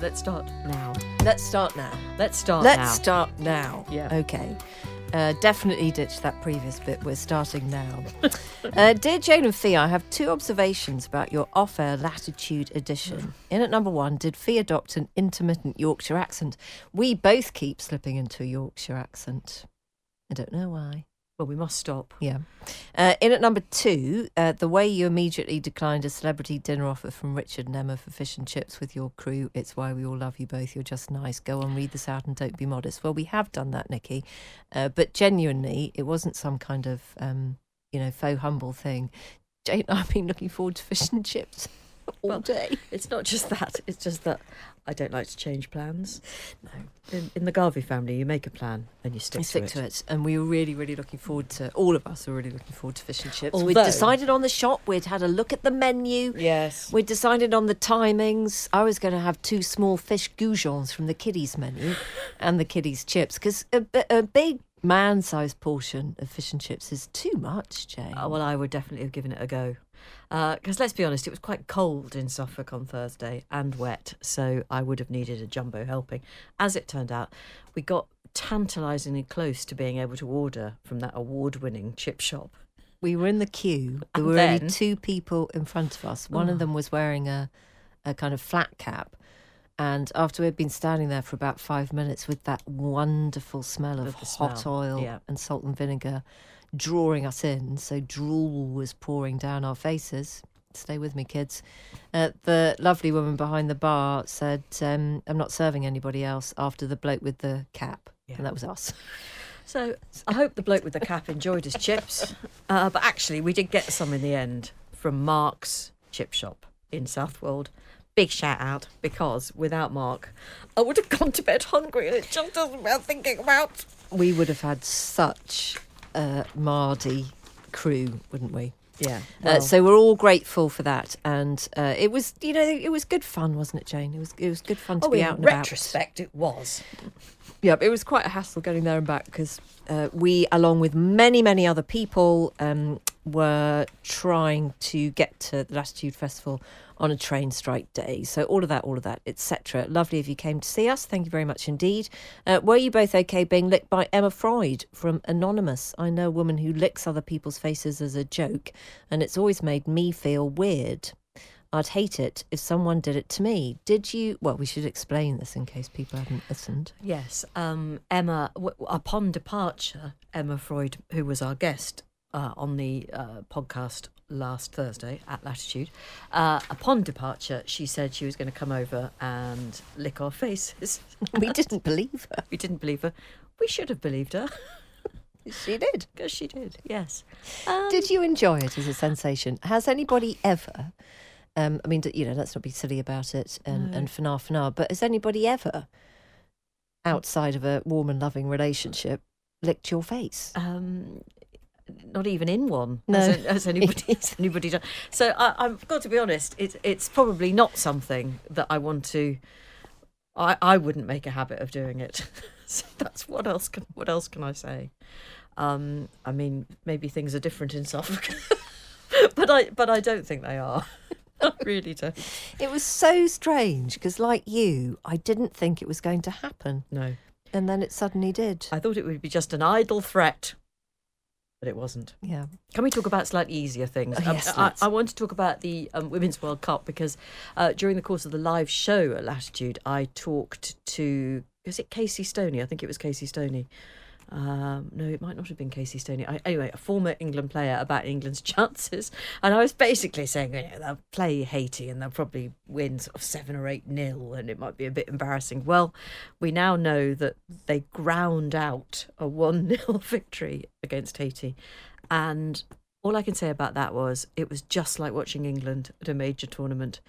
Let's start now. Let's start now. Let's start now. Let's now. start now. Yeah. Okay. Uh, definitely ditch that previous bit. We're starting now. uh, Dear Jane and Fi, I have two observations about your off air Latitude edition. In at number one, did Fi adopt an intermittent Yorkshire accent? We both keep slipping into a Yorkshire accent. I don't know why. Well, we must stop. Yeah. Uh, in at number two, uh, the way you immediately declined a celebrity dinner offer from Richard and Emma for fish and chips with your crew. It's why we all love you both. You're just nice. Go on, read this out and don't be modest. Well, we have done that, Nikki. Uh, but genuinely, it wasn't some kind of, um, you know, faux humble thing. Jane, I've been looking forward to fish and chips all Well, day. It's not just that. It's just that I don't like to change plans. No. In, in the Garvey family, you make a plan and you stick, We stick to, to it. And we were really, really looking forward to, all of us were really looking forward to fish and chips. We'd decided on the shop, we'd had a look at the menu. Yes. We'd decided on the timings. I was going to have two small fish goujons from the kiddies menu and the kiddies chips because a, a big man sized portion of fish and chips is too much, Jane. Oh, well, I would definitely have given it a go. Uh, because let's be honest, it was quite cold in Suffolk on Thursday and wet, so I would have needed a jumbo helping. As it turned out, we got tantalisingly close to being able to order from that award winning chip shop. we were in the queue. There And were then- only two people in front of us. One Oh. of them was wearing a, a kind of flat cap. And after we'd been standing there for about five minutes with that wonderful smell of Of hot smell, oil yeah. and salt and vinegar drawing us in, so drool was pouring down our faces. Stay with me, kids. Uh, the lovely woman behind the bar said, um, I'm not serving anybody else after the bloke with the cap. Yeah. And that was us. So I hope the bloke with the cap enjoyed his chips. Uh, but actually, we did get some in the end from Mark's chip shop in Southwold. Big shout out because without Mark, I would have gone to bed hungry and it just doesn't bear thinking about. we would have had such a Mardy crew, wouldn't we? Yeah. uh, so we're all grateful for that, and uh, it was, you know, it was good fun, wasn't it, Jane? It was, it was good fun to oh, be out and about. retrospect, it was. Yeah, but it was quite a hassle getting there and back because uh, we, along with many, many other people, um, were trying to get to the Latitude Festival on a train strike day. So all of that, all of that, etc. Lovely if you came to see us. Thank you very much indeed. Uh, were you both okay being licked by Emma Freud from Anonymous? I know a woman who licks other people's faces as a joke, and it's always made me feel weird. I'd hate it if someone did it to me. Did you? Well, we should explain this in case people haven't listened. Yes. Um, Emma, w- upon departure, Emma Freud, who was our guest uh, on the uh, podcast last Thursday at Latitude, uh, upon departure, she said she was going to come over and lick our faces. we didn't believe her. We didn't believe her. We should have believed her She did. because she did. Yes. Um, Did you enjoy it as a sensation? Has anybody ever? Um, I mean, you know, let's not be silly about it and No. and fanar fanar. But has anybody ever, outside of a warm and loving relationship, licked your face? um, not even in one. No. Has, has anybody? has anybody done? So I, I've got to be honest. It's it's probably not something that I want to. I I wouldn't make a habit of doing it. so that's what else can what else can I say? Um, I mean, maybe things are different in Suffolk, but I but I don't think they are. I really don't. It was so strange because, like you, I didn't think it was going to happen, No, and then it suddenly did. I thought it would be just an idle threat, but it wasn't. yeah. Can we talk about slightly easier things? Oh, Um, yes, I, let's. I want to talk about the um, Women's World Cup because uh, during the course of the live show at Latitude, I talked to is it Casey Stoney? I think it was Casey Stoney. Um, no, it might not have been Casey Stoney. I, anyway, a former England player about England's chances, and I was basically saying, you know, they'll play Haiti and they'll probably win sort of seven or eight nil, and it might be a bit embarrassing. Well, we now know that they ground out a one 0 victory against Haiti, and all I can say about that was it was just like watching England at a major tournament.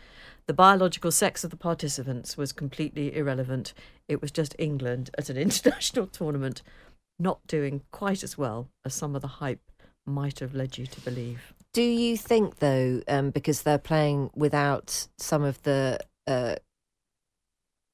The biological sex of the participants was completely irrelevant. It was just England at an international tournament not doing quite as well as some of the hype might have led you to believe. Do you think, though, um, because they're playing without some of the. Uh,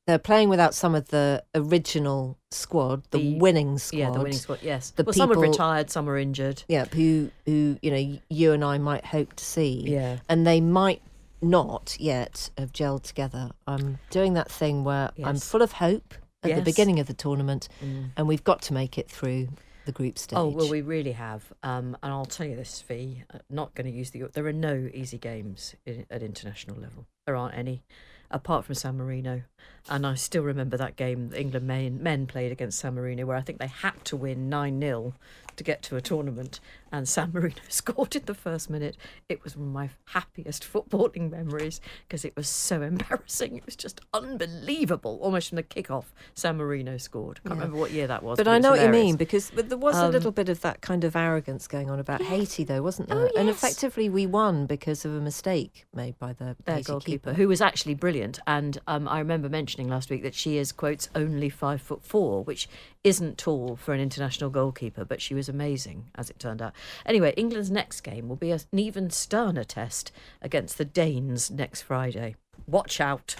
they're playing without some of the original squad, the, The- winning squad. Yeah, the winning squad. Yes, The well, some have retired, some are injured. Yeah, who who you know you and I might hope to see. Yeah. and they might not yet have gelled together. I'm doing that thing where I'm full of hope at the beginning of the tournament, Mm. and we've got to make it through the group stage. Oh well, we really have, um, and I'll tell you this, Fi. Not going to use the. There are no easy games in, at international level. There aren't any, apart from San Marino. And I still remember that game that England men men played against San Marino, where I think they had to win nine 0 to get to a tournament, and San Marino scored in the first minute. It was one of my happiest footballing memories because it was so embarrassing. It was just unbelievable. Almost from the kick-off, San Marino scored. Can't Yeah. remember what year that was, But it I know what you mean because but there was a Um, little bit of that kind of arrogance going on about Haiti, though, wasn't there? Oh, yes. And effectively, we won because of a mistake made by the their Haiti goalkeeper, keeper. who was actually brilliant. And um, I remember mentioning last week that she is quotes only five foot four, which isn't tall for an international goalkeeper, but she was amazing as it turned out. Anyway, England's next game will be an even sterner test against the Danes next Friday. Watch out.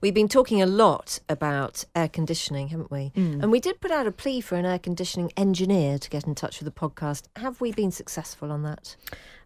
We've been talking a lot about air conditioning, haven't we? Mm. And we did put out a plea for an air conditioning engineer to get in touch with the podcast. Have we been successful on that?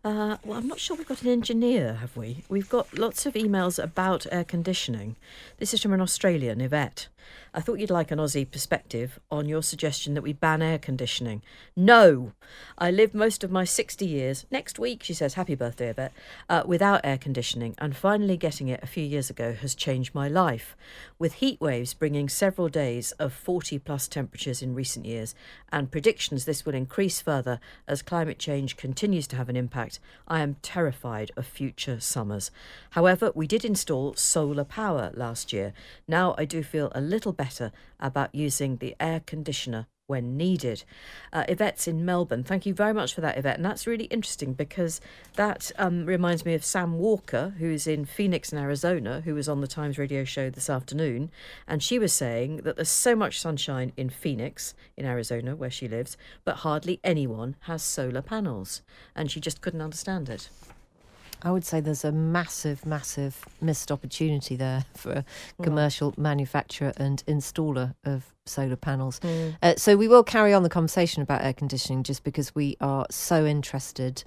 Uh, well, I'm not sure we've got an engineer, have we? We've got lots of emails about air conditioning. This is from an Australian, Yvette. I thought you'd like an Aussie perspective on your suggestion that we ban air conditioning. No! I lived most of my 60 years, next week, she says, happy birthday, Yvette, uh, without air conditioning, and finally getting it a few years ago has changed my life. With heat waves bringing several days of 40 plus temperatures in recent years, and predictions this will increase further as climate change continues to have an impact, I am terrified of future summers. However, we did install solar power last year. Now I do feel a little better about using the air conditioner when needed. Uh, Yvette's in Melbourne. Thank you very much for that, Yvette. And that's really interesting because that um, reminds me of Sam Walker, who's in Phoenix in Arizona, who was on the Times radio show this afternoon. And she was saying that there's so much sunshine in Phoenix, in Arizona, where she lives, but hardly anyone has solar panels. And she just couldn't understand it. I would say there's a massive, massive missed opportunity there for a commercial manufacturer and installer of solar panels. Uh, so we will carry on the conversation about air conditioning just because we are so interested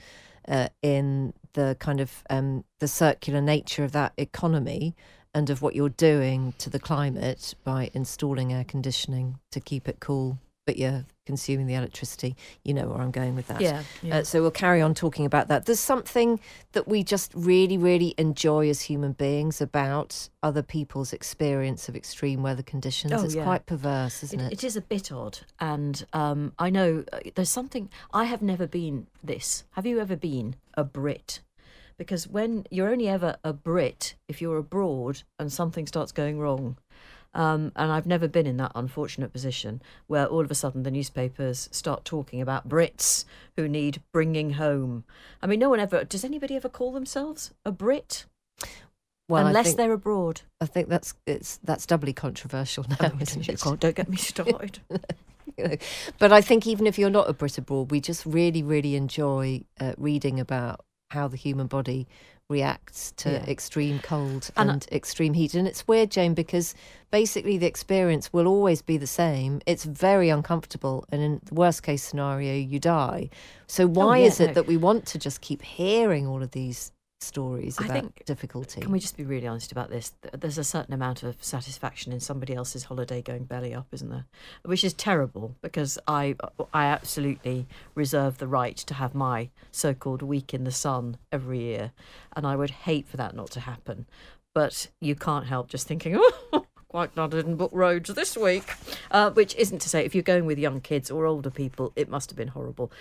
uh, in the kind of um, the circular nature of that economy and of what you're doing to the climate by installing air conditioning to keep it cool, but you're consuming the electricity. You know where I'm going with that. Yeah, yeah. Uh, so we'll carry on talking about that. There's something that we just really, really enjoy as human beings about other people's experience of extreme weather conditions. Oh, it's yeah. quite perverse, isn't it? It is a bit odd, and um, I know uh, there's something. I have never been this. Have you ever been a Brit? Because when you're only ever a Brit if you're abroad and something starts going wrong. Um, and I've never been in that unfortunate position where all of a sudden the newspapers start talking about Brits who need bringing home. I mean, no one ever. Does anybody ever call themselves a Brit? well, Unless think, they're abroad. I think that's it's that's doubly controversial now, Oh, isn't it? God, don't get me started. But I think even if you're not a Brit abroad, we just really, really enjoy uh, reading about how the human body reacts to Yeah. extreme cold And and, I- extreme heat. And it's weird, Jane, because basically the experience will always be the same. It's very uncomfortable, and in the worst case scenario, you die. So oh, why Oh, yeah, is it no. that we want to just keep hearing all of these stories I about think- difficulty? Can we just be really honest about this? There's a certain amount of satisfaction in somebody else's holiday going belly up, isn't there? Which is terrible because I I absolutely reserve the right to have my so-called week in the sun every year, and I would hate for that not to happen. But you can't help just thinking, oh, quite not didn't book Rhodes this week. Uh, which isn't to say if you're going with young kids or older people, it must have been horrible.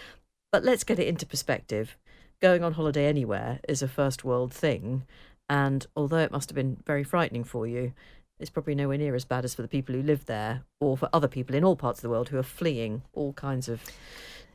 But let's get it into perspective. Going on holiday anywhere is a first world thing, and although it must have been very frightening for you, it's probably nowhere near as bad as for the people who live there or for other people in all parts of the world who are fleeing all kinds of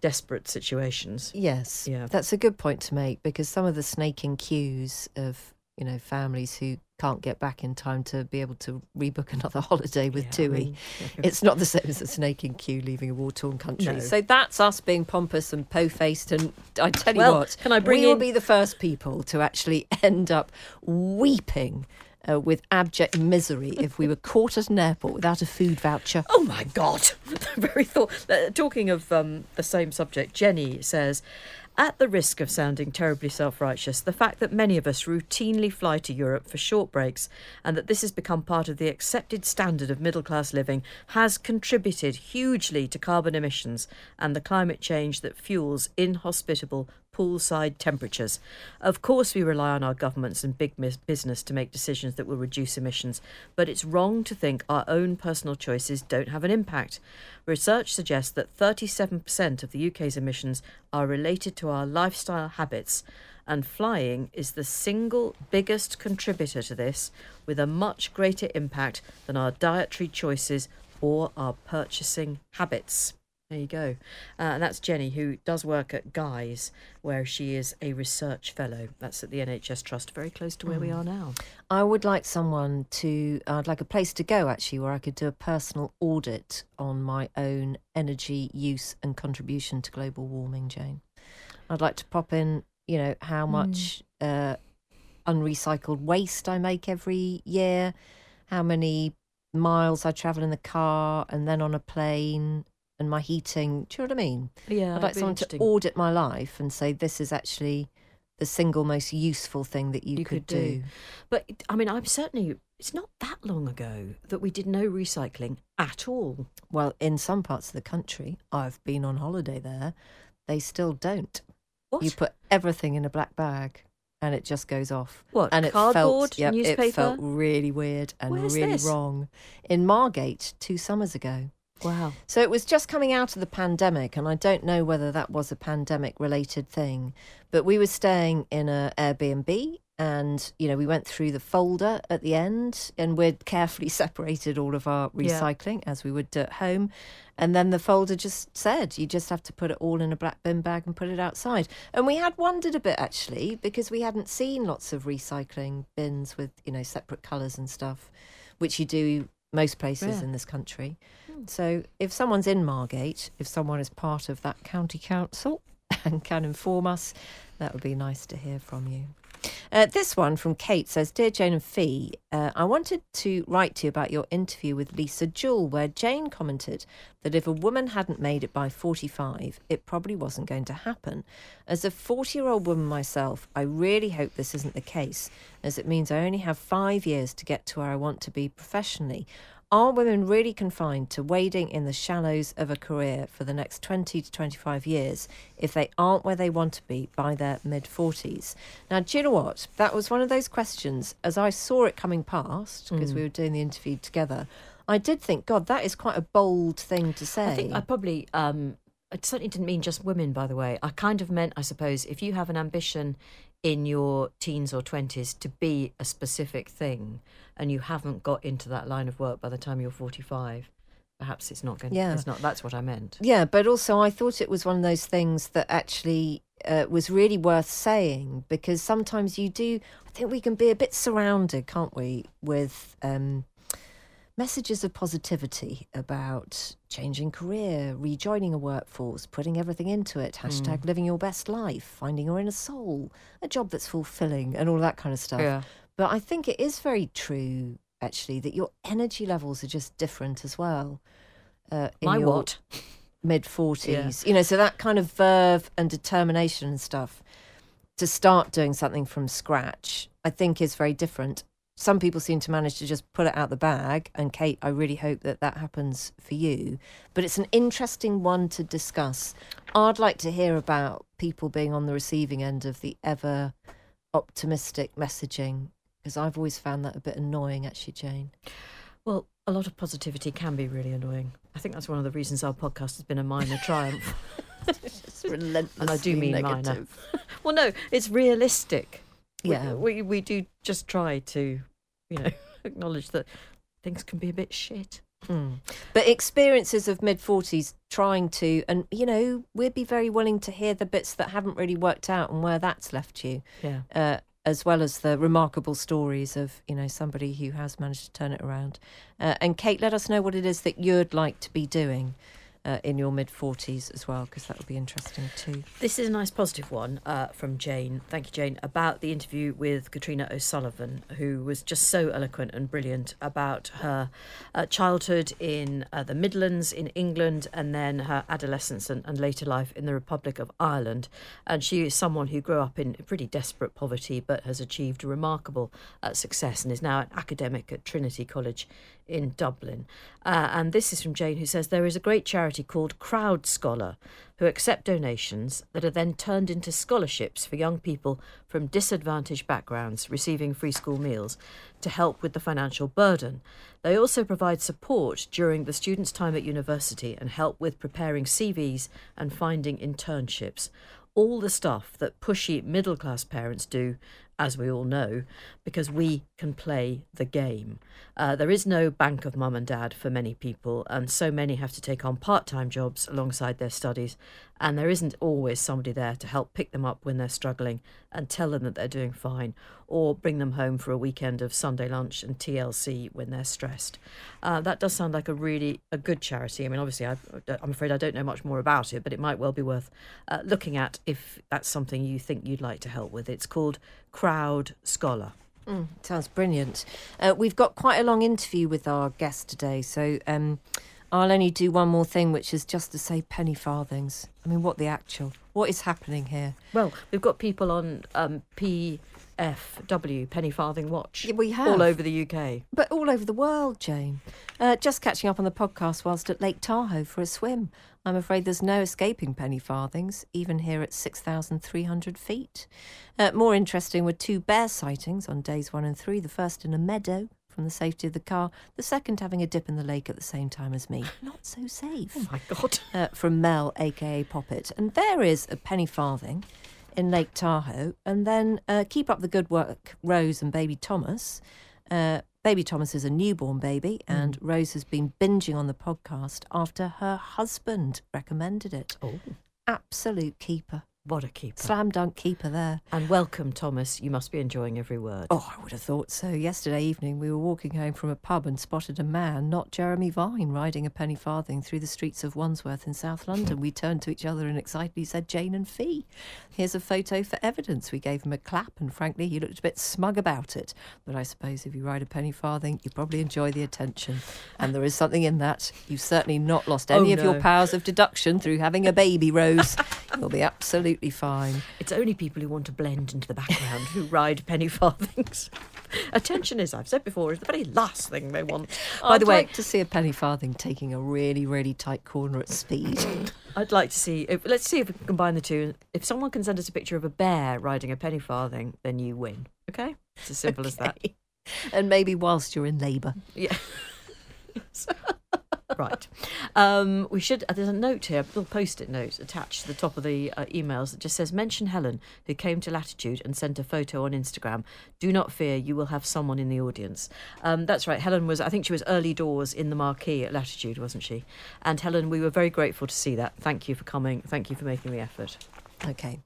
desperate situations. Yes, Yeah. that's a good point to make because some of the snaking queues of you know families who can't get back in time to be able to rebook another holiday with Yeah, I TUI. mean, it's not the same as a snaking queue leaving a war torn country. No. So that's us being pompous and po faced. And I tell you Well, what, can I bring we will in- be the first people to actually end up weeping. Uh, with abject misery, if we were caught at an airport without a food voucher. Oh my God! Very thought. Uh, talking of um, the same subject, Jenny says, at the risk of sounding terribly self-righteous, the fact that many of us routinely fly to Europe for short breaks and that this has become part of the accepted standard of middle-class living has contributed hugely to carbon emissions and the climate change that fuels inhospitable poolside temperatures. Of course, we rely on our governments and big business to make decisions that will reduce emissions, but it's wrong to think our own personal choices don't have an impact. Research suggests that 37% of the UK's emissions are related to our lifestyle habits, and flying is the single biggest contributor to this, with a much greater impact than our dietary choices or our purchasing habits. There you go. Uh, and that's Jenny, who does work at Guy's, where she is a research fellow. That's at the NHS Trust, very close to where we are now. I would like someone to, I'd like a place to go actually where I could do a personal audit on my own energy use and contribution to global warming, Jane. I'd like to pop in, you know, how much uh, unrecycled waste I make every year, how many miles I travel in the car and then on a plane, and my heating. Do you know what I mean? Yeah, I'd like someone to audit my life and say this is actually the single most useful thing that you, You could, could do. do. But I mean, I'm certainly. It's not that long ago that we did no recycling at all. Well, in some parts of the country, I've been on holiday there, they still don't. What? You put everything in a black bag and it just goes off. What, And it cardboard, felt, yep, newspaper? It felt really weird and Where's really this? wrong. In Margate two summers ago. Wow. So it was just coming out of the pandemic, and I don't know whether that was a pandemic related thing, but we were staying in an Airbnb. And you know, we went through the folder at the end, and we'd carefully separated all of our Yeah. recycling as we would do at home. And then the folder just said, you just have to put it all in a black bin bag and put it outside. And we had wondered a bit actually, because we hadn't seen lots of recycling bins with you know separate colours and stuff, which you do most places Yeah. in this country. So if someone's in Margate, if someone is part of that county council and can inform us, that would be nice to hear from you. Uh, this one from Kate says Dear Jane and Fi, uh, I wanted to write to you about your interview with Lisa Jewell, where Jane commented that if a woman hadn't made it by 45, it probably wasn't going to happen. As a 40 year old woman myself, I really hope this isn't the case, as it means I only have five years to get to where I want to be professionally. Are women really confined to wading in the shallows of a career for the next 20 to 25 years if they aren't where they want to be by their mid 40s? Now, do you know what? That was one of those questions as I saw it coming past, because we were doing the interview together. I did think, God, that is quite a bold thing to say. I think I probably. Um, it certainly didn't mean just women, by the way. I kind of meant, I suppose, if you have an ambition in your teens or 20s to be a specific thing and you haven't got into that line of work by the time you're 45, perhaps it's not going to. Yeah. It's not. That's what I meant. Yeah, but also I thought it was one of those things that actually uh, was really worth saying because sometimes you do. I think we can be a bit surrounded, can't we, with um, messages of positivity about changing career, rejoining a workforce, putting everything into it. Hashtag living your best life, finding your inner soul, a job that's fulfilling, and all that kind of stuff. Yeah. But I think it is very true, actually, that your energy levels are just different as well. Uh, in My your what? Mid 40s. You know, so that kind of verve and determination and stuff to start doing something from scratch, I think is very different. Some people seem to manage to just pull it out the bag. And Kate, I really hope that that happens for you. But it's an interesting one to discuss. I'd like to hear about people being on the receiving end of the ever optimistic messaging because I've always found that a bit annoying, actually, Jane. Well, a lot of positivity can be really annoying. I think that's one of the reasons our podcast has been a minor triumph. It's relentlessly and I do mean minor. well, no, it's realistic. We- Yeah. we, we do just try to, you know, acknowledge that things can be a bit shit. Mm. But experiences of mid 40s trying to, and you know, we'd be very willing to hear the bits that haven't really worked out and where that's left you, Yeah. uh, as well as the remarkable stories of, you know, somebody who has managed to turn it around. Uh, and Kate, let us know what it is that you'd like to be doing. Uh, in your mid 40s as well, because that would be interesting too. This is a nice positive one uh, from Jane. Thank you, Jane, about the interview with Katriona O'Sullivan, who was just so eloquent and brilliant about her uh, childhood in uh, the Midlands in England and then her adolescence and, and later life in the Republic of Ireland. And she is someone who grew up in pretty desperate poverty but has achieved remarkable uh, success and is now an academic at Trinity College in Dublin. Uh, and this is from Jane, who says there is a great charity called Crowd Scholar who accept donations that are then turned into scholarships for young people from disadvantaged backgrounds receiving free school meals to help with the financial burden. They also provide support during the students' time at university and help with preparing CVs and finding internships. All the stuff that pushy middle class parents do as we all know, because we can play the game. Uh, there is no bank of mum and dad for many people, and so many have to take on part time jobs alongside their studies, and there isn't always somebody there to help pick them up when they're struggling and tell them that they're doing fine, or bring them home for a weekend of Sunday lunch and TLC when they're stressed. Uh, that does sound like a really a good charity. I mean, obviously, I, I'm afraid I don't know much more about it, but it might well be worth uh, looking at if that's something you think you'd like to help with. It's called Crowd Scholar. Mm, sounds brilliant. Uh, we've got quite a long interview with our guest today, so um, I'll only do one more thing, which is just to say penny farthings. I mean, what the actual? What is happening here? Well, we've got people on um, PFW, Penny Farthing Watch, Yeah, we have. all over the UK. But all over the world, Jane. Uh, just catching up on the podcast whilst at Lake Tahoe for a swim. I'm afraid there's no escaping penny farthings, even here at 6,300 feet. Uh, more interesting were two bear sightings on days one and three. The first in a meadow from the safety of the car, the second having a dip in the lake at the same time as me. Not so safe. Oh my God. uh, from Mel, aka Poppet. And there is a penny farthing in Lake Tahoe. And then uh, keep up the good work, Rose and baby Thomas. Uh, baby Thomas is a newborn baby, and Rose has been binging on the podcast after her husband recommended it. Oh, Absolute keeper. What a keeper. Slam dunk keeper there. And welcome, Thomas. You must be enjoying every word. Oh, I would have thought so. Yesterday evening, we were walking home from a pub and spotted a man, not Jeremy Vine, riding a penny farthing through the streets of Wandsworth in South London. We turned to each other and excitedly said, Jane and Fi. Here's a photo for evidence. We gave him a clap, and frankly, he looked a bit smug about it. But I suppose if you ride a penny farthing, you probably enjoy the attention. And there is something in that. You've certainly not lost oh, any Oh, of your powers of deduction through having a baby, Rose. You'll be absolutely fine. It's only people who want to blend into the background who ride penny farthings. Attention is, I've said before, is the very last thing they want. By I'd the way, like to see a penny farthing taking a really, really tight corner at speed. I'd like to see. If, let's see if we can combine the two. If someone can send us a picture of a bear riding a penny farthing, then you win. Okay, it's as simple as that. And maybe whilst you're in labour. Yeah. right. Um, we should. Uh, there's a note here, a little post-it note attached to the top of the uh, emails that just says, "Mention Helen, who came to Latitude and sent a photo on Instagram. Do not fear, you will have someone in the audience." Um, that's right. Helen was. I think she was early doors in the marquee at Latitude, wasn't she? And Helen, we were very grateful to see that. Thank you for coming. Thank you for making the effort. Okay.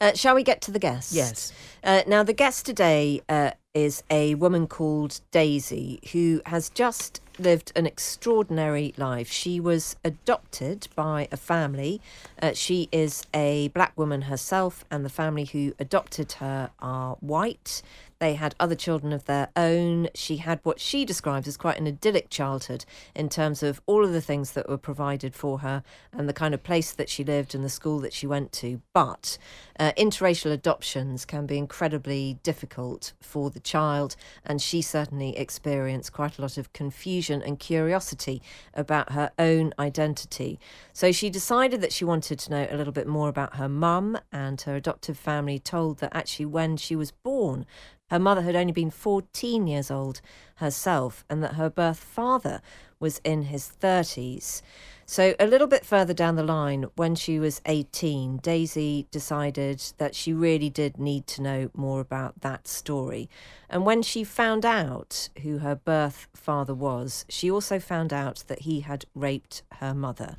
Uh, shall we get to the guest? Yes. Uh, now, the guest today uh, is a woman called Daisy who has just lived an extraordinary life. She was adopted by a family. Uh, she is a black woman herself, and the family who adopted her are white. They had other children of their own. She had what she describes as quite an idyllic childhood in terms of all of the things that were provided for her and the kind of place that she lived and the school that she went to. But uh, interracial adoptions can be incredibly difficult for the child, and she certainly experienced quite a lot of confusion and curiosity about her own identity. So she decided that she wanted to know a little bit more about her mum, and her adoptive family told that actually when she was born, her mother had only been 14 years old herself and that her birth father was in his 30s. So, a little bit further down the line, when she was 18, Daisy decided that she really did need to know more about that story. And when she found out who her birth father was, she also found out that he had raped her mother.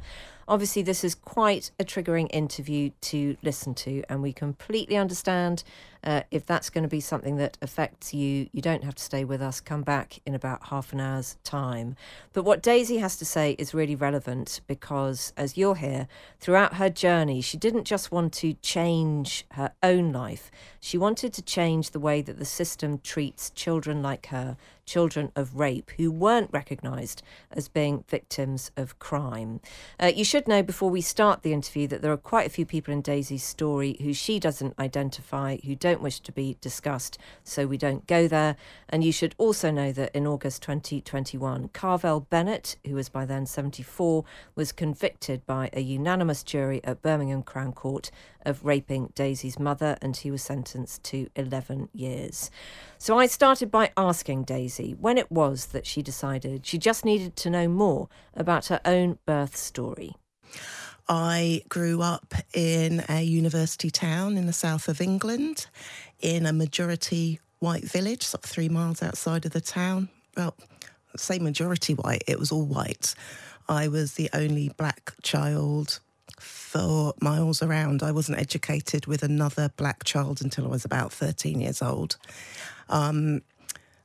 Obviously, this is quite a triggering interview to listen to, and we completely understand uh, if that's going to be something that affects you. You don't have to stay with us. Come back in about half an hour's time. But what Daisy has to say is really relevant because, as you'll hear, throughout her journey, she didn't just want to change her own life, she wanted to change the way that the system treats children like her children of rape who weren't recognised as being victims of crime. Uh, you should know before we start the interview that there are quite a few people in Daisy's story who she doesn't identify, who don't wish to be discussed, so we don't go there. And you should also know that in August 2021, Carvel Bennett, who was by then 74, was convicted by a unanimous jury at Birmingham Crown Court of raping Daisy's mother, and he was sentenced to 11 years. So I started by asking Daisy when it was that she decided she just needed to know more about her own birth story. I grew up in a university town in the south of England in a majority white village, sort of three miles outside of the town. Well, say majority white, it was all white. I was the only black child for miles around. I wasn't educated with another black child until I was about 13 years old. Um,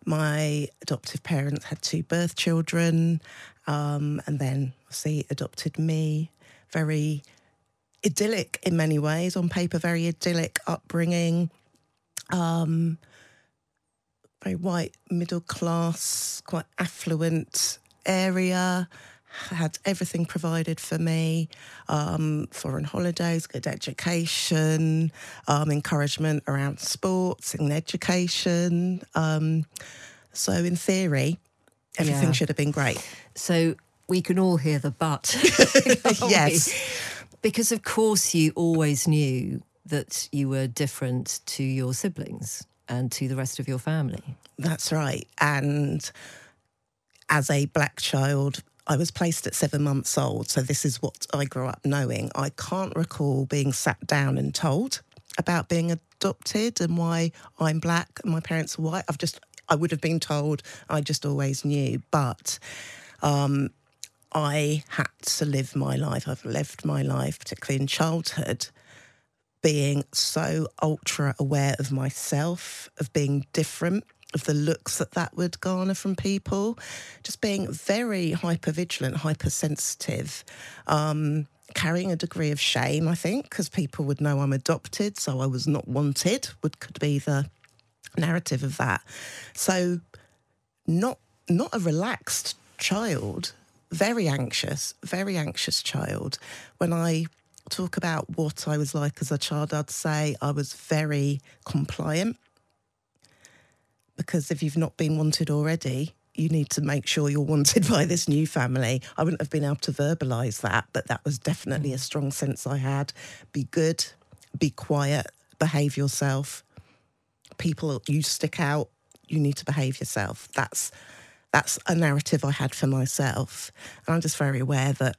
my adoptive parents had two birth children um, and then obviously adopted me. Very idyllic in many ways, on paper, very idyllic upbringing. Um, very white, middle class, quite affluent area had everything provided for me um, foreign holidays, good education, um, encouragement around sports and education. Um, so, in theory, everything yeah. should have been great. So, we can all hear the but. yes. We? Because, of course, you always knew that you were different to your siblings and to the rest of your family. That's right. And as a black child, I was placed at seven months old, so this is what I grew up knowing. I can't recall being sat down and told about being adopted and why I'm black and my parents are white. I've just, I would have been told, I just always knew. But um, I had to live my life. I've lived my life, particularly in childhood, being so ultra aware of myself, of being different of the looks that that would garner from people, just being very hyper vigilant, hypersensitive, um, carrying a degree of shame, I think, because people would know I'm adopted, so I was not wanted, would could be the narrative of that. So not not a relaxed child, very anxious, very anxious child. When I talk about what I was like as a child, I'd say I was very compliant because if you've not been wanted already, you need to make sure you're wanted by this new family. I wouldn't have been able to verbalise that, but that was definitely a strong sense I had. Be good, be quiet, behave yourself. People, you stick out, you need to behave yourself. That's that's a narrative I had for myself. And I'm just very aware that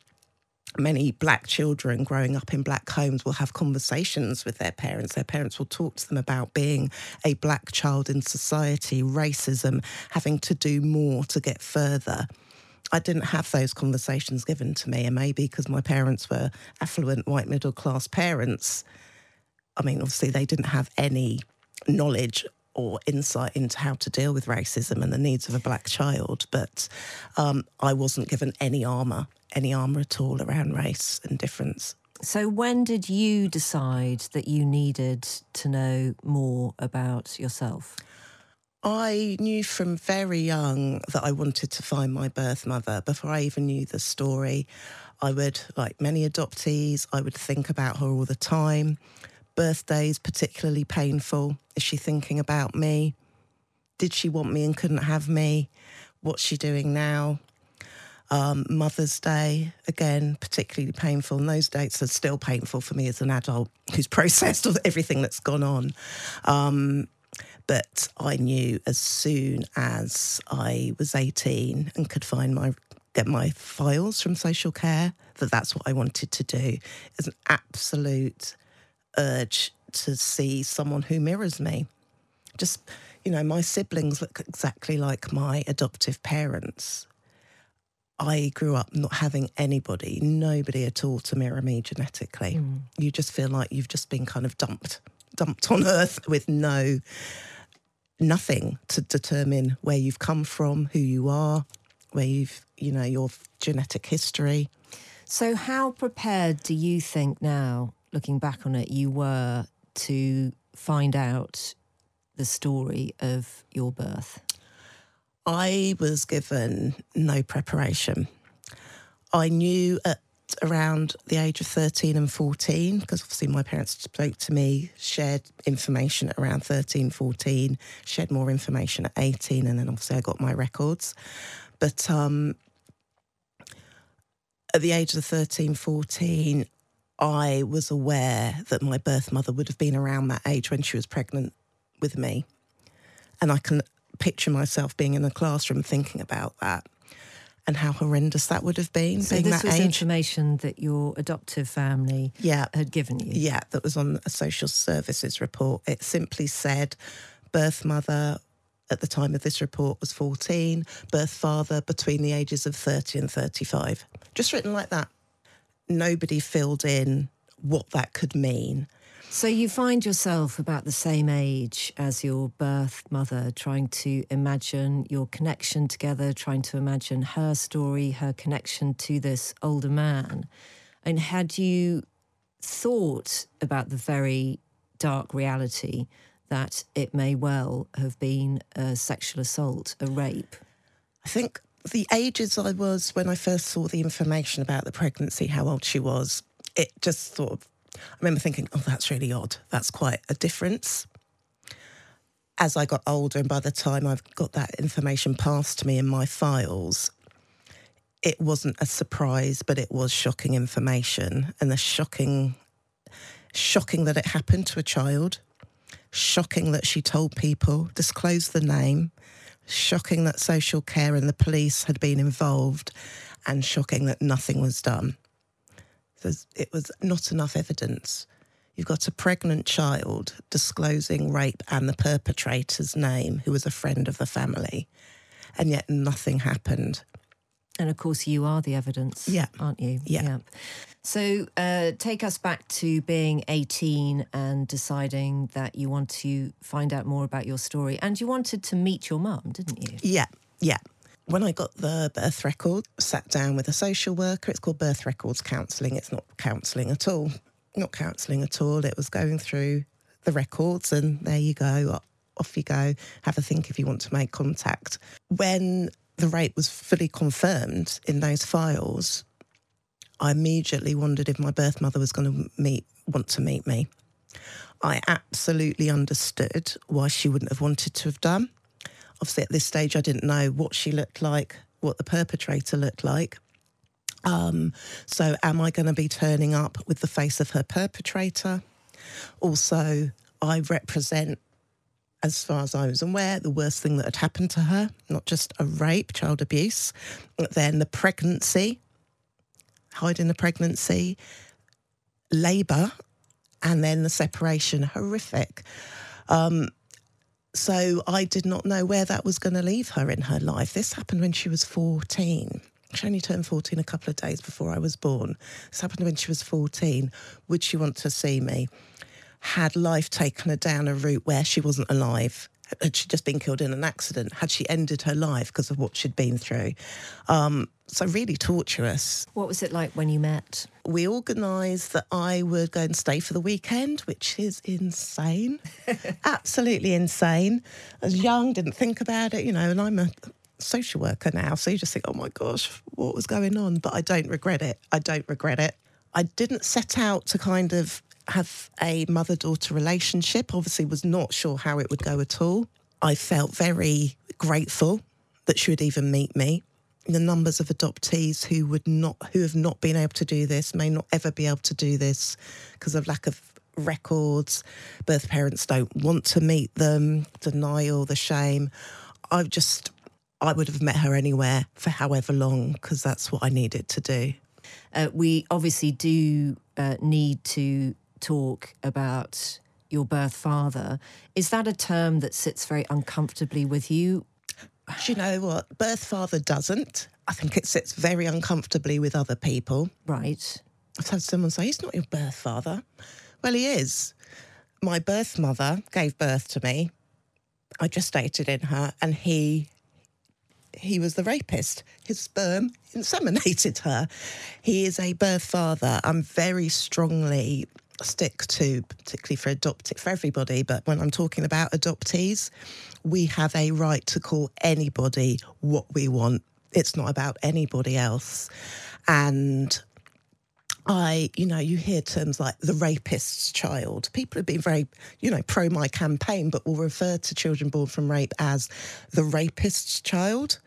many black children growing up in black homes will have conversations with their parents. Their parents will talk to them about being a black child in society, racism, having to do more to get further. I didn't have those conversations given to me, and maybe because my parents were affluent white middle class parents. I mean, obviously, they didn't have any knowledge or insight into how to deal with racism and the needs of a black child, but um, I wasn't given any armour any armour at all around race and difference. So, when did you decide that you needed to know more about yourself? I knew from very young that I wanted to find my birth mother. Before I even knew the story, I would, like many adoptees, I would think about her all the time. Birthdays, particularly painful. Is she thinking about me? Did she want me and couldn't have me? What's she doing now? Um, Mother's Day, again, particularly painful. And those dates are still painful for me as an adult who's processed everything that's gone on. Um, But I knew as soon as I was 18 and could find my get my files from social care that that's what I wanted to do. It's an absolute urge to see someone who mirrors me. Just, you know, my siblings look exactly like my adoptive parents. I grew up not having anybody, nobody at all to mirror me genetically. Mm. You just feel like you've just been kind of dumped, dumped on earth with no, nothing to determine where you've come from, who you are, where you've, you know, your genetic history. So, how prepared do you think now, looking back on it, you were to find out the story of your birth? I was given no preparation. I knew at around the age of 13 and 14, because obviously my parents spoke to me, shared information at around 13, 14, shared more information at 18, and then obviously I got my records. But um, at the age of 13, 14, I was aware that my birth mother would have been around that age when she was pregnant with me. And I can picture myself being in a classroom thinking about that and how horrendous that would have been. So being this was age. information that your adoptive family yeah. had given you? Yeah, that was on a social services report. It simply said birth mother at the time of this report was 14, birth father between the ages of 30 and 35. Just written like that. Nobody filled in what that could mean. So you find yourself about the same age as your birth mother, trying to imagine your connection together, trying to imagine her story, her connection to this older man. And had you thought about the very dark reality that it may well have been a sexual assault, a rape? I think the ages I was when I first saw the information about the pregnancy, how old she was, it just sort of, I remember thinking, oh, that's really odd. That's quite a difference. As I got older, and by the time I've got that information passed to me in my files, it wasn't a surprise, but it was shocking information. And the shocking, shocking that it happened to a child, shocking that she told people, disclosed the name, shocking that social care and the police had been involved, and shocking that nothing was done. it was not enough evidence. You've got a pregnant child disclosing rape and the perpetrator's name, who was a friend of the family, and yet nothing happened. And of course, you are the evidence, yeah. aren't you? Yeah. yeah. So uh, take us back to being 18 and deciding that you want to find out more about your story. And you wanted to meet your mum, didn't you? Yeah, yeah. When I got the birth record, sat down with a social worker. It's called birth records counselling. It's not counselling at all. Not counselling at all. It was going through the records, and there you go. Off you go. Have a think if you want to make contact. When the rape was fully confirmed in those files, I immediately wondered if my birth mother was going to meet, want to meet me. I absolutely understood why she wouldn't have wanted to have done. Obviously, at this stage, I didn't know what she looked like, what the perpetrator looked like. Um, so, am I going to be turning up with the face of her perpetrator? Also, I represent, as far as I was aware, the worst thing that had happened to her, not just a rape, child abuse, then the pregnancy, hiding the pregnancy, labour, and then the separation. Horrific. Um, so I did not know where that was going to leave her in her life. This happened when she was 14. She only turned 14 a couple of days before I was born. This happened when she was 14. Would she want to see me? Had life taken her down a route where she wasn't alive? Had she just been killed in an accident? Had she ended her life because of what she'd been through? Um, so, really torturous. What was it like when you met? We organised that I would go and stay for the weekend, which is insane. Absolutely insane. I was young, didn't think about it, you know, and I'm a social worker now. So you just think, oh my gosh, what was going on? But I don't regret it. I don't regret it. I didn't set out to kind of have a mother daughter relationship. Obviously, was not sure how it would go at all. I felt very grateful that she would even meet me. The numbers of adoptees who would not, who have not been able to do this, may not ever be able to do this because of lack of records. Birth parents don't want to meet them, denial, the shame. I've just, I would have met her anywhere for however long because that's what I needed to do. Uh, we obviously do uh, need to talk about your birth father. Is that a term that sits very uncomfortably with you? Do you know what? Birth father doesn't. I think it sits very uncomfortably with other people. Right. I've had someone say, he's not your birth father. Well, he is. My birth mother gave birth to me. I just gestated in her, and he he was the rapist. His sperm inseminated her. He is a birth father. I'm very strongly stick to, particularly for adopt for everybody, but when I'm talking about adoptees, we have a right to call anybody what we want. It's not about anybody else. And I, you know, you hear terms like the rapist's child. People have been very, you know, pro my campaign, but will refer to children born from rape as the rapist's child.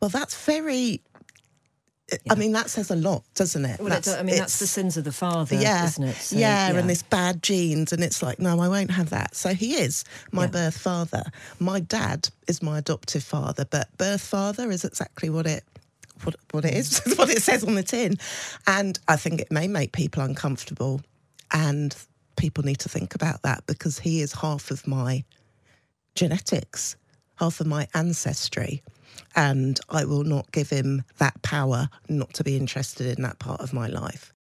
Well, that's very. Yeah. I mean, that says a lot, doesn't it? Well, I mean, that's the sins of the father, yeah, isn't it? So, yeah, yeah, and this bad genes, and it's like, no, I won't have that. So he is my yeah. birth father. My dad is my adoptive father, but birth father is exactly what it what, what it is, what it says on the tin. And I think it may make people uncomfortable. And people need to think about that because he is half of my genetics, half of my ancestry. And I will not give him that power not to be interested in that part of my life.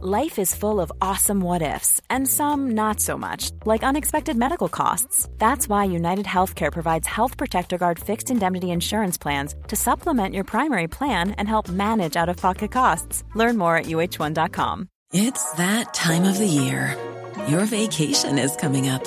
Life is full of awesome what ifs, and some not so much, like unexpected medical costs. That's why United Healthcare provides Health Protector Guard fixed indemnity insurance plans to supplement your primary plan and help manage out of pocket costs. Learn more at uh1.com. It's that time of the year. Your vacation is coming up.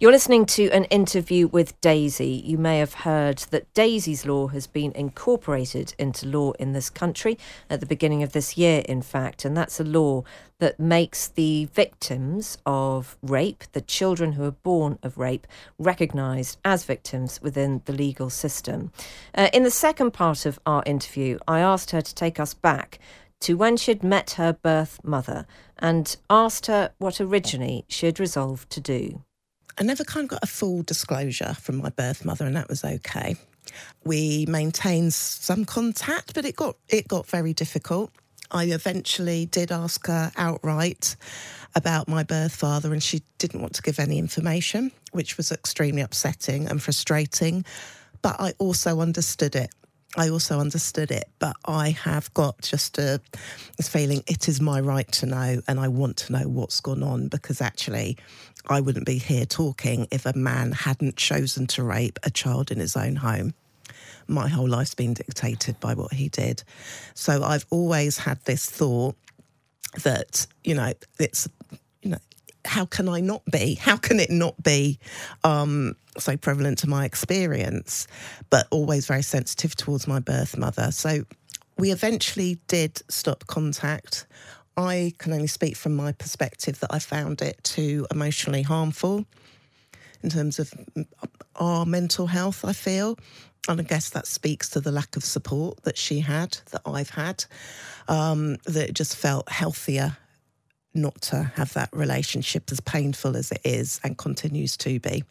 You're listening to an interview with Daisy. You may have heard that Daisy's Law has been incorporated into law in this country at the beginning of this year, in fact, and that's a law that makes the victims of rape, the children who are born of rape, recognised as victims within the legal system. Uh, in the second part of our interview, I asked her to take us back to when she'd met her birth mother and asked her what originally she had resolved to do. I never kind of got a full disclosure from my birth mother, and that was okay. We maintained some contact, but it got it got very difficult. I eventually did ask her outright about my birth father, and she didn't want to give any information, which was extremely upsetting and frustrating. But I also understood it. I also understood it, but I have got just a this feeling it is my right to know, and I want to know what's gone on because actually, I wouldn't be here talking if a man hadn't chosen to rape a child in his own home. My whole life's been dictated by what he did, so I've always had this thought that you know it's how can I not be? How can it not be um, so prevalent to my experience? But always very sensitive towards my birth mother. So we eventually did stop contact. I can only speak from my perspective that I found it too emotionally harmful in terms of our mental health, I feel. And I guess that speaks to the lack of support that she had, that I've had, um, that it just felt healthier not to have that relationship as painful as it is and continues to be.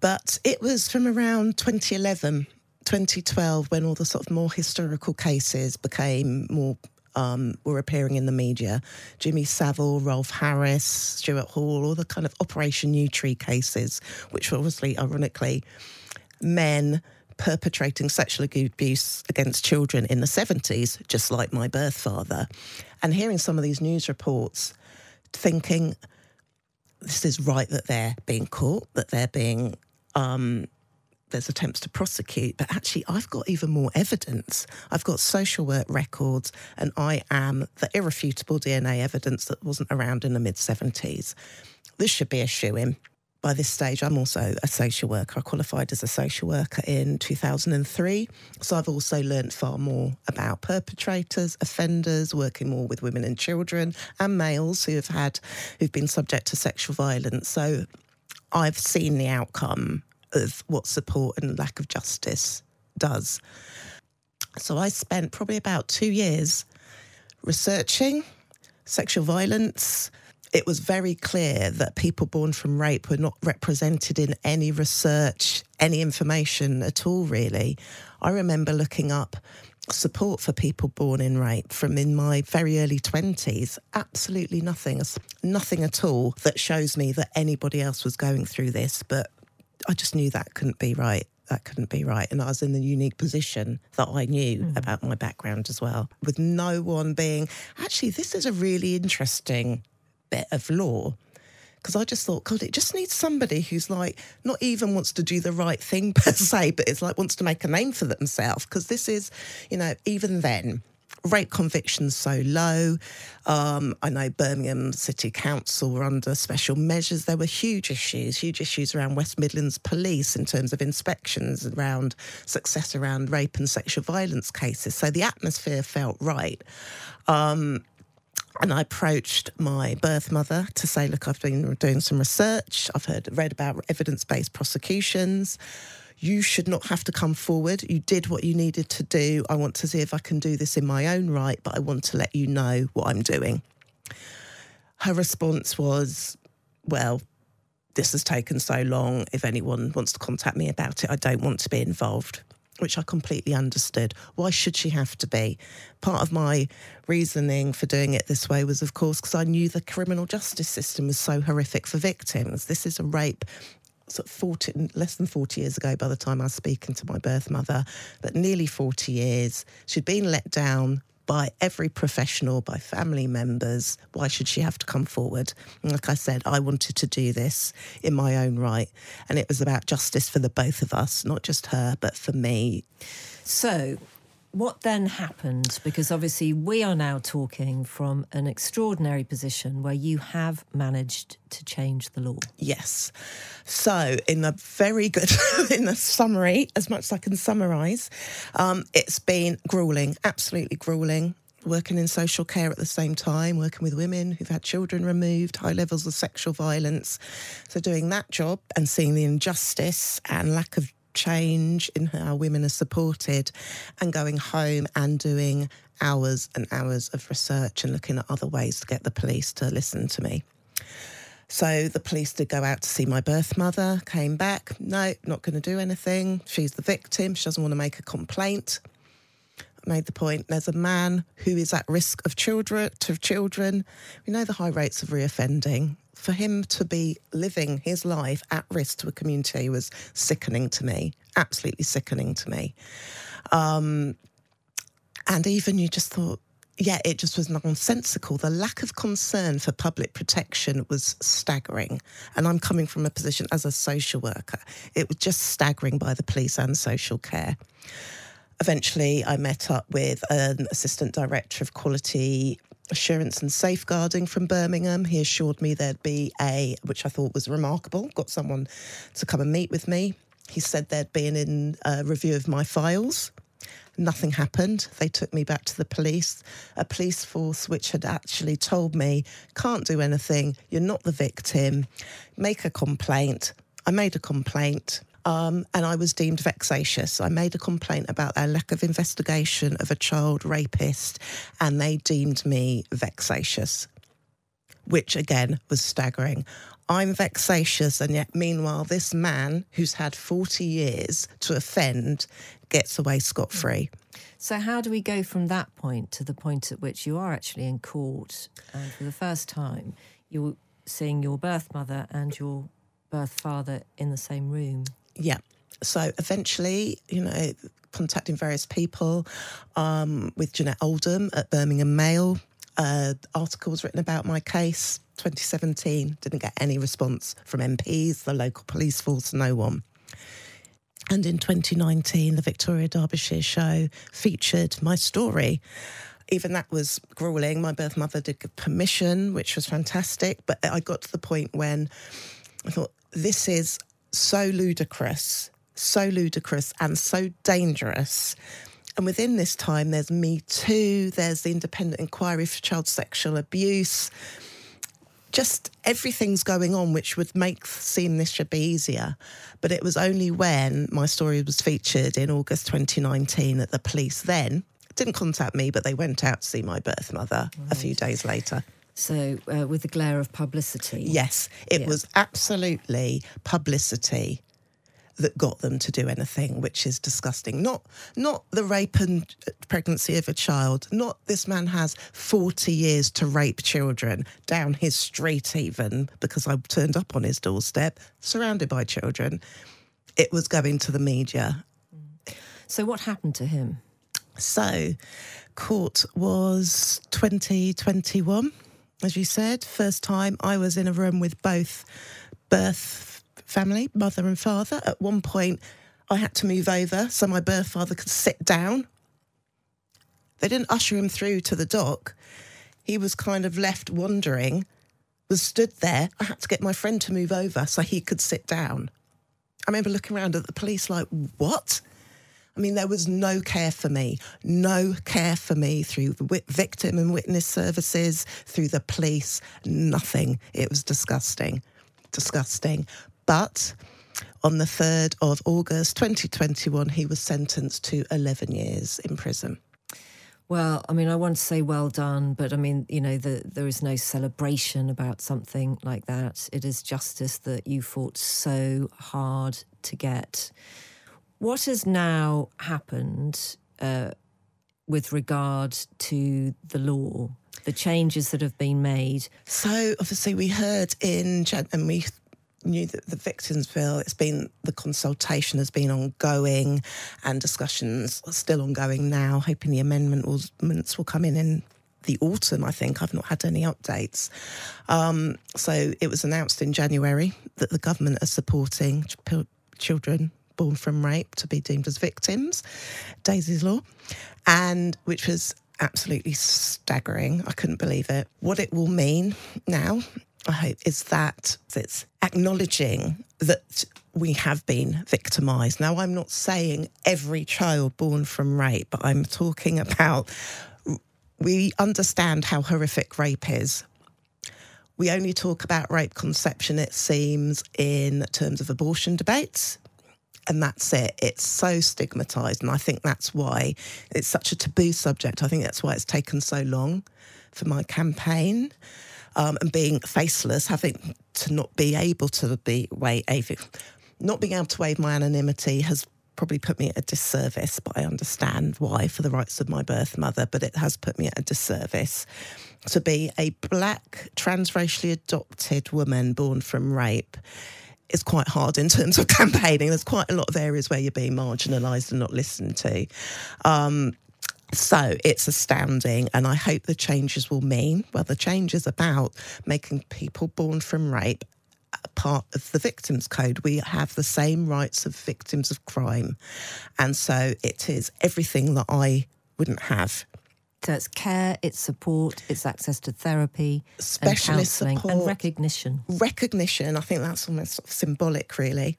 But it was from around 2011, 2012, when all the sort of more historical cases became more um, were appearing in the media. Jimmy Savile, Rolf Harris, Stuart Hall, all the kind of Operation Yewtree cases, which were obviously, ironically, men perpetrating sexual abuse against children in the 70s, just like my birth father. And hearing some of these news reports, thinking this is right that they're being caught, that they're being um, there's attempts to prosecute, but actually, I've got even more evidence. I've got social work records, and I am the irrefutable DNA evidence that wasn't around in the mid 70s. This should be a shoe in. By this stage, I'm also a social worker. I qualified as a social worker in 2003. So I've also learnt far more about perpetrators, offenders, working more with women and children and males who have had, who've been subject to sexual violence. So I've seen the outcome of what support and lack of justice does. So I spent probably about two years researching sexual violence. It was very clear that people born from rape were not represented in any research, any information at all, really. I remember looking up support for people born in rape from in my very early 20s absolutely nothing nothing at all that shows me that anybody else was going through this but I just knew that couldn't be right. That couldn't be right. And I was in the unique position that I knew mm. about my background as well, with no one being, actually, this is a really interesting bit of law. Because I just thought, God, it just needs somebody who's like, not even wants to do the right thing per se, but it's like wants to make a name for themselves. Because this is, you know, even then, rape convictions so low. Um, I know Birmingham City Council were under special measures. There were huge issues, huge issues around West Midlands Police in terms of inspections around success around rape and sexual violence cases. So the atmosphere felt right. Um, and I approached my birth mother to say, look, I've been doing some research. I've heard read about evidence based prosecutions you should not have to come forward. You did what you needed to do. I want to see if I can do this in my own right, but I want to let you know what I'm doing. Her response was, Well, this has taken so long. If anyone wants to contact me about it, I don't want to be involved, which I completely understood. Why should she have to be? Part of my reasoning for doing it this way was, of course, because I knew the criminal justice system was so horrific for victims. This is a rape sort of 40, less than 40 years ago by the time I was speaking to my birth mother, but nearly 40 years. She'd been let down by every professional, by family members. Why should she have to come forward? And like I said, I wanted to do this in my own right. And it was about justice for the both of us, not just her, but for me. So, what then happened? Because obviously, we are now talking from an extraordinary position where you have managed to change the law. Yes. So, in a very good, in a summary, as much as I can summarise, um, it's been grueling, absolutely grueling. Working in social care at the same time, working with women who've had children removed, high levels of sexual violence. So, doing that job and seeing the injustice and lack of change in how women are supported and going home and doing hours and hours of research and looking at other ways to get the police to listen to me. So the police did go out to see my birth mother, came back, no, not going to do anything. She's the victim. She doesn't want to make a complaint. I made the point there's a man who is at risk of children to children. We know the high rates of reoffending for him to be living his life at risk to a community was sickening to me, absolutely sickening to me. Um, and even you just thought, yeah, it just was nonsensical. The lack of concern for public protection was staggering. And I'm coming from a position as a social worker. It was just staggering by the police and social care. Eventually, I met up with an assistant director of quality assurance and safeguarding from Birmingham. He assured me there'd be a, which I thought was remarkable, got someone to come and meet with me. He said there'd be an in, uh, review of my files. Nothing happened. They took me back to the police, a police force which had actually told me, can't do anything, you're not the victim, make a complaint. I made a complaint. Um, and I was deemed vexatious. I made a complaint about their lack of investigation of a child rapist, and they deemed me vexatious, which again was staggering. I'm vexatious, and yet, meanwhile, this man who's had 40 years to offend gets away scot free. So, how do we go from that point to the point at which you are actually in court and for the first time you're seeing your birth mother and your birth father in the same room? Yeah. So, eventually, you know, contacting various people um, with Jeanette Oldham at Birmingham Mail. Uh, articles written about my case 2017 didn't get any response from MPs, the local police force, no one. And in 2019, the Victoria Derbyshire show featured my story. Even that was grueling. My birth mother did give permission, which was fantastic. But I got to the point when I thought, this is so ludicrous, so ludicrous, and so dangerous. And within this time, there's Me Too, there's the Independent Inquiry for Child Sexual Abuse just everything's going on which would make seem this should be easier. But it was only when my story was featured in August 2019 that the police then didn't contact me, but they went out to see my birth mother right. a few days later. So, uh, with the glare of publicity? Yes, it yeah. was absolutely publicity that got them to do anything, which is disgusting. Not not the rape and pregnancy of a child. Not this man has forty years to rape children down his street, even because I turned up on his doorstep, surrounded by children. It was going to the media. So what happened to him? So, court was 2021, as you said. First time I was in a room with both birth family, mother and father. At one point, I had to move over so my birth father could sit down. They didn't usher him through to the dock. He was kind of left wondering, was stood there. I had to get my friend to move over so he could sit down. I remember looking around at the police like, what? I mean, there was no care for me, no care for me through the victim and witness services, through the police, nothing. It was disgusting, disgusting. But on the 3rd of August 2021, he was sentenced to 11 years in prison. Well, I mean, I want to say well done, but I mean, you know, the, there is no celebration about something like that. It is justice that you fought so hard to get. What has now happened uh, with regard to the law, the changes that have been made? So, obviously, we heard in, and we knew that the victims bill it's been the consultation has been ongoing and discussions are still ongoing now hoping the amendment amendments will come in in the autumn i think i've not had any updates um, so it was announced in january that the government are supporting children born from rape to be deemed as victims daisy's law and which was absolutely staggering i couldn't believe it what it will mean now I hope, is that it's acknowledging that we have been victimised. Now, I'm not saying every child born from rape, but I'm talking about we understand how horrific rape is. We only talk about rape conception, it seems, in terms of abortion debates. And that's it. It's so stigmatised. And I think that's why it's such a taboo subject. I think that's why it's taken so long for my campaign um, and being faceless, having to not be able to be wave, not being able to waive my anonymity has probably put me at a disservice, but I understand why for the rights of my birth mother, but it has put me at a disservice. To be a black, transracially adopted woman born from rape is quite hard in terms of campaigning. There's quite a lot of areas where you're being marginalised and not listened to. Um, so it's astounding, and I hope the changes will mean well, the change is about making people born from rape part of the victims code. We have the same rights of victims of crime. And so it is everything that I wouldn't have so it's care, it's support, it's access to therapy, specialist and support, and recognition. Recognition. I think that's almost sort of symbolic, really.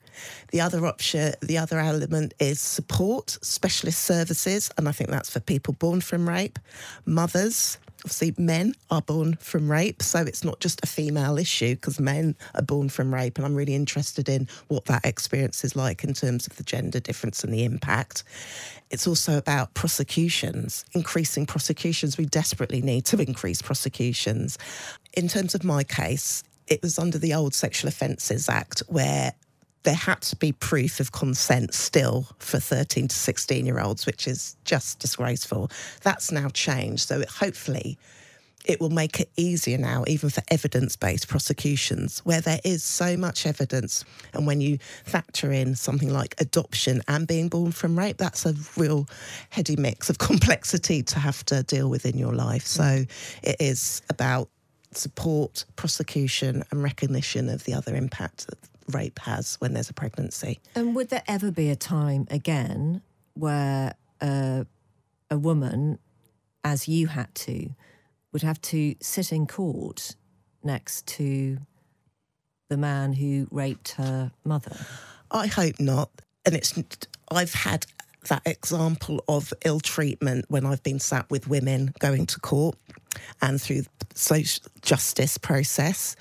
The other option, the other element is support, specialist services, and I think that's for people born from rape, mothers, obviously men are born from rape, so it's not just a female issue because men are born from rape. And I'm really interested in what that experience is like in terms of the gender difference and the impact. It's also about prosecutions, increasing prosecutions. We desperately need to increase prosecutions. In terms of my case, it was under the old Sexual Offences Act where there had to be proof of consent still for 13 to 16 year olds, which is just disgraceful. That's now changed. So it, hopefully it will make it easier now, even for evidence based prosecutions, where there is so much evidence. And when you factor in something like adoption and being born from rape, that's a real heady mix of complexity to have to deal with in your life. So it is about support, prosecution, and recognition of the other impact that rape has when there's a pregnancy. And would there ever be a time again where uh, a woman, as you had to, would have to sit in court next to the man who raped her mother? I hope not. And it's I've had that example of ill treatment when I've been sat with women going to court and through the social justice process,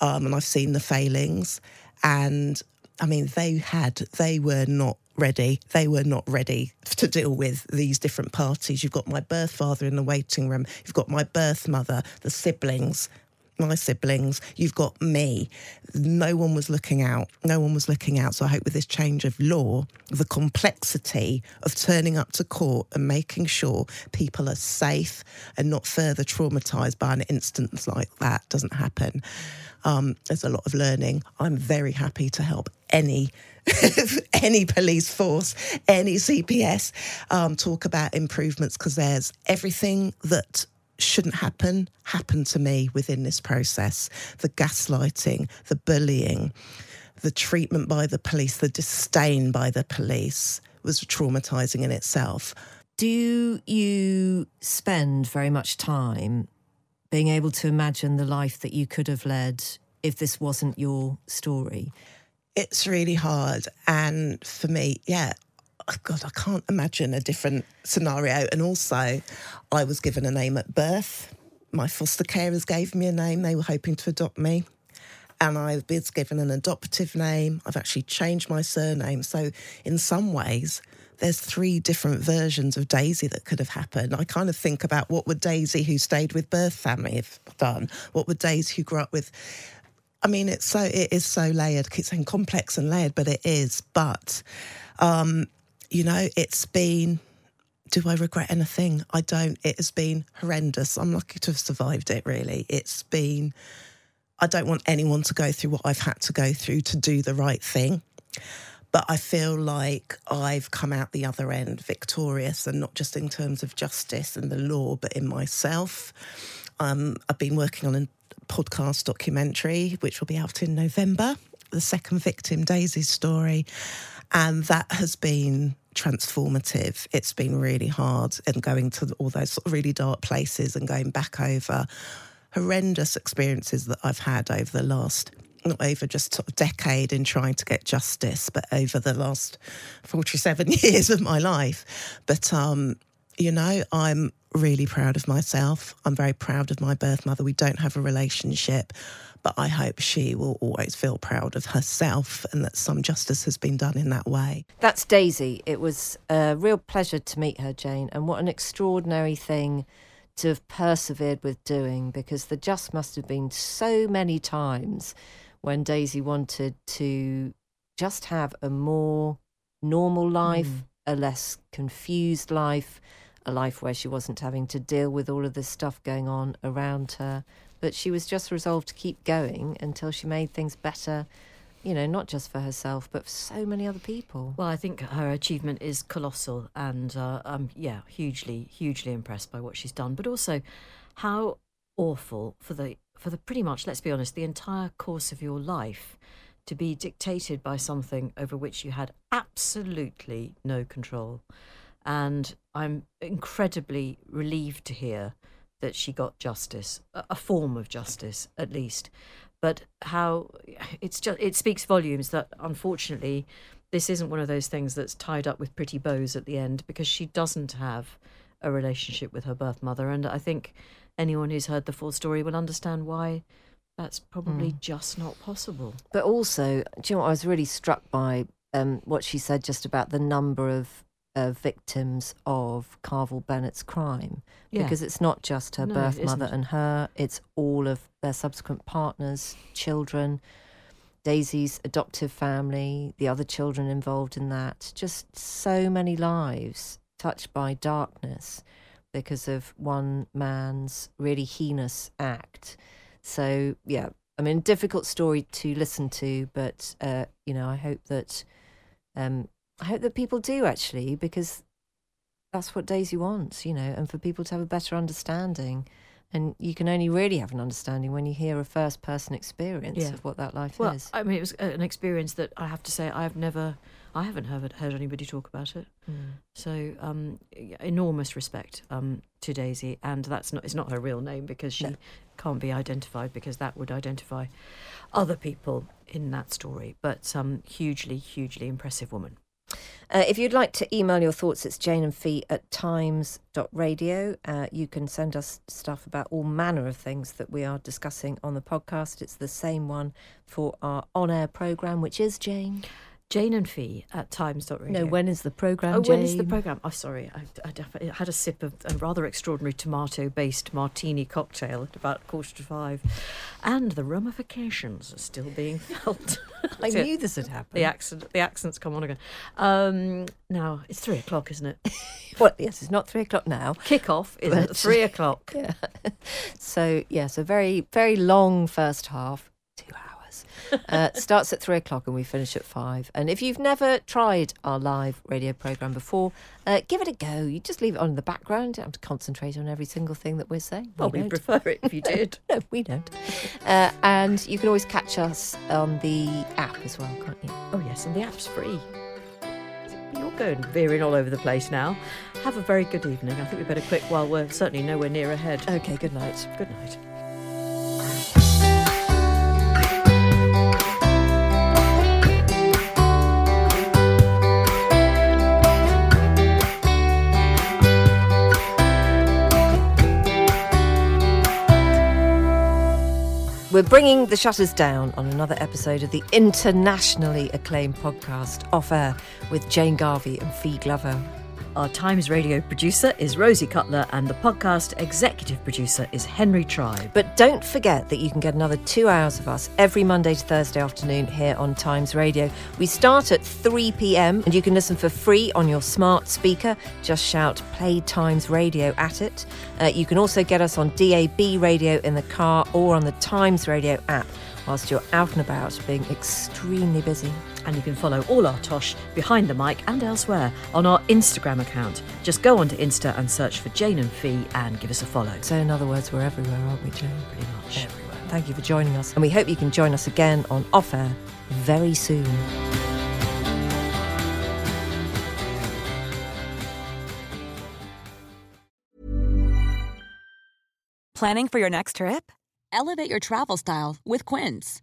um, and I've seen the failings. And I mean, they had, they were not ready. They were not ready to deal with these different parties. You've got my birth father in the waiting room, you've got my birth mother, the siblings, my siblings, you've got me. No one was looking out. No one was looking out. So I hope with this change of law, the complexity of turning up to court and making sure people are safe and not further traumatised by an instance like that doesn't happen. Um, there's a lot of learning. I'm very happy to help any any police force, any CPS um, talk about improvements because there's everything that shouldn't happen happened to me within this process. The gaslighting, the bullying, the treatment by the police, the disdain by the police was traumatizing in itself. Do you spend very much time being able to imagine the life that you could have led if this wasn't your story? It's really hard. And for me, yeah, oh God, I can't imagine a different scenario. And also, I was given a name at birth. My foster carers gave me a name. They were hoping to adopt me. And I was given an adoptive name. I've actually changed my surname. So, in some ways, there's three different versions of Daisy that could have happened. I kind of think about what would Daisy, who stayed with birth family, have done? What would Daisy, who grew up with? I mean, it's so it is so layered. It's saying complex and layered, but it is. But um, you know, it's been. Do I regret anything? I don't. It has been horrendous. I'm lucky to have survived it. Really, it's been. I don't want anyone to go through what I've had to go through to do the right thing. But I feel like I've come out the other end victorious, and not just in terms of justice and the law, but in myself. Um, I've been working on a podcast documentary, which will be out in November, the second victim, Daisy's story. And that has been transformative. It's been really hard and going to all those sort of really dark places and going back over horrendous experiences that I've had over the last not over just sort of decade in trying to get justice, but over the last 47 years of my life. But, um, you know, I'm really proud of myself. I'm very proud of my birth mother. We don't have a relationship, but I hope she will always feel proud of herself and that some justice has been done in that way. That's Daisy. It was a real pleasure to meet her, Jane, and what an extraordinary thing to have persevered with doing because there just must have been so many times when Daisy wanted to just have a more normal life, mm. a less confused life, a life where she wasn't having to deal with all of this stuff going on around her. But she was just resolved to keep going until she made things better you know, not just for herself, but for so many other people. Well, I think her achievement is colossal, and uh, I'm yeah, hugely, hugely impressed by what she's done. But also, how awful for the for the pretty much, let's be honest, the entire course of your life to be dictated by something over which you had absolutely no control. And I'm incredibly relieved to hear that she got justice, a form of justice at least but how it's just it speaks volumes that unfortunately this isn't one of those things that's tied up with pretty bows at the end because she doesn't have a relationship with her birth mother and i think anyone who's heard the full story will understand why that's probably mm. just not possible but also do you know what i was really struck by um, what she said just about the number of uh, victims of Carvel Bennett's crime Yeah. because it's not just her No, birth mother and her, it's all of their subsequent partners, children, Daisy's adoptive family, the other children involved in that. Just so many lives touched by darkness because of one man's really heinous act. So, yeah, I mean, difficult story to listen to, but, uh, you know, I hope that. Um, I hope that people do actually, because that's what Daisy wants, you know, and for people to have a better understanding. And you can only really have an understanding when you hear a first person experience Yeah. of what that life Well, is. I mean, it was an experience that I have to say I've never, I haven't heard heard anybody talk about it. Mm. So, um, enormous respect um, to Daisy, and that's not it's not her real name because she No. can't be identified because that would identify other people in that story. But um, hugely, hugely impressive woman. Uh, if you'd like to email your thoughts, it's Jane and Fi at times.radio. Uh, you can send us stuff about all manner of things that we are discussing on the podcast. It's the same one for our on air programme, which is Jane. Jane and Fi at times.radio. No, when is the programme? Oh, when is the Jane? program? Oh, sorry, I, I had a sip of a rather extraordinary tomato-based martini cocktail at about quarter to five, and the ramifications are still being felt. I So knew this had happened. the accent. The accents come on again. Um, now it's three o'clock, isn't it? Well, yes, it's not three o'clock now. Kick-off is But- at three o'clock. Yeah. so yes, a very very long first half, two hours. Uh, starts at three o'clock and we finish at five. And if you've never tried our live radio program before, uh, give it a go. You just leave it on in the background. You don't have to concentrate on every single thing that we're saying. Well, we don't. prefer it if you did. No, we don't. Uh, and you can always catch us on the app as well, can't you? Oh yes, and the app's free. You're going veering all over the place now. Have a very good evening. I think we better quit while we're certainly nowhere near ahead. Okay, good night. Good night. We're bringing the shutters down on another episode of the internationally acclaimed podcast Off Air with Jane Garvey and Fi Glover. Our Times radio producer is Rosie Cutler, and the podcast executive producer is Henry Tribe. But don't forget that you can get another two hours of us every Monday to Thursday afternoon here on Times Radio. We start at 3 pm and you can listen for free on your smart speaker. Just shout Play Times Radio at it. Uh, you can also get us on DAB radio in the car or on the Times Radio app whilst you're out and about being extremely busy. And you can follow all our tosh behind the mic and elsewhere on our Instagram account. Just go onto Insta and search for Jane and Fi and give us a follow. So, in other words, we're everywhere, aren't we, Jane? Pretty much. Everywhere. Thank you for joining us. And we hope you can join us again on Off Air very soon. Planning for your next trip? Elevate your travel style with Quince.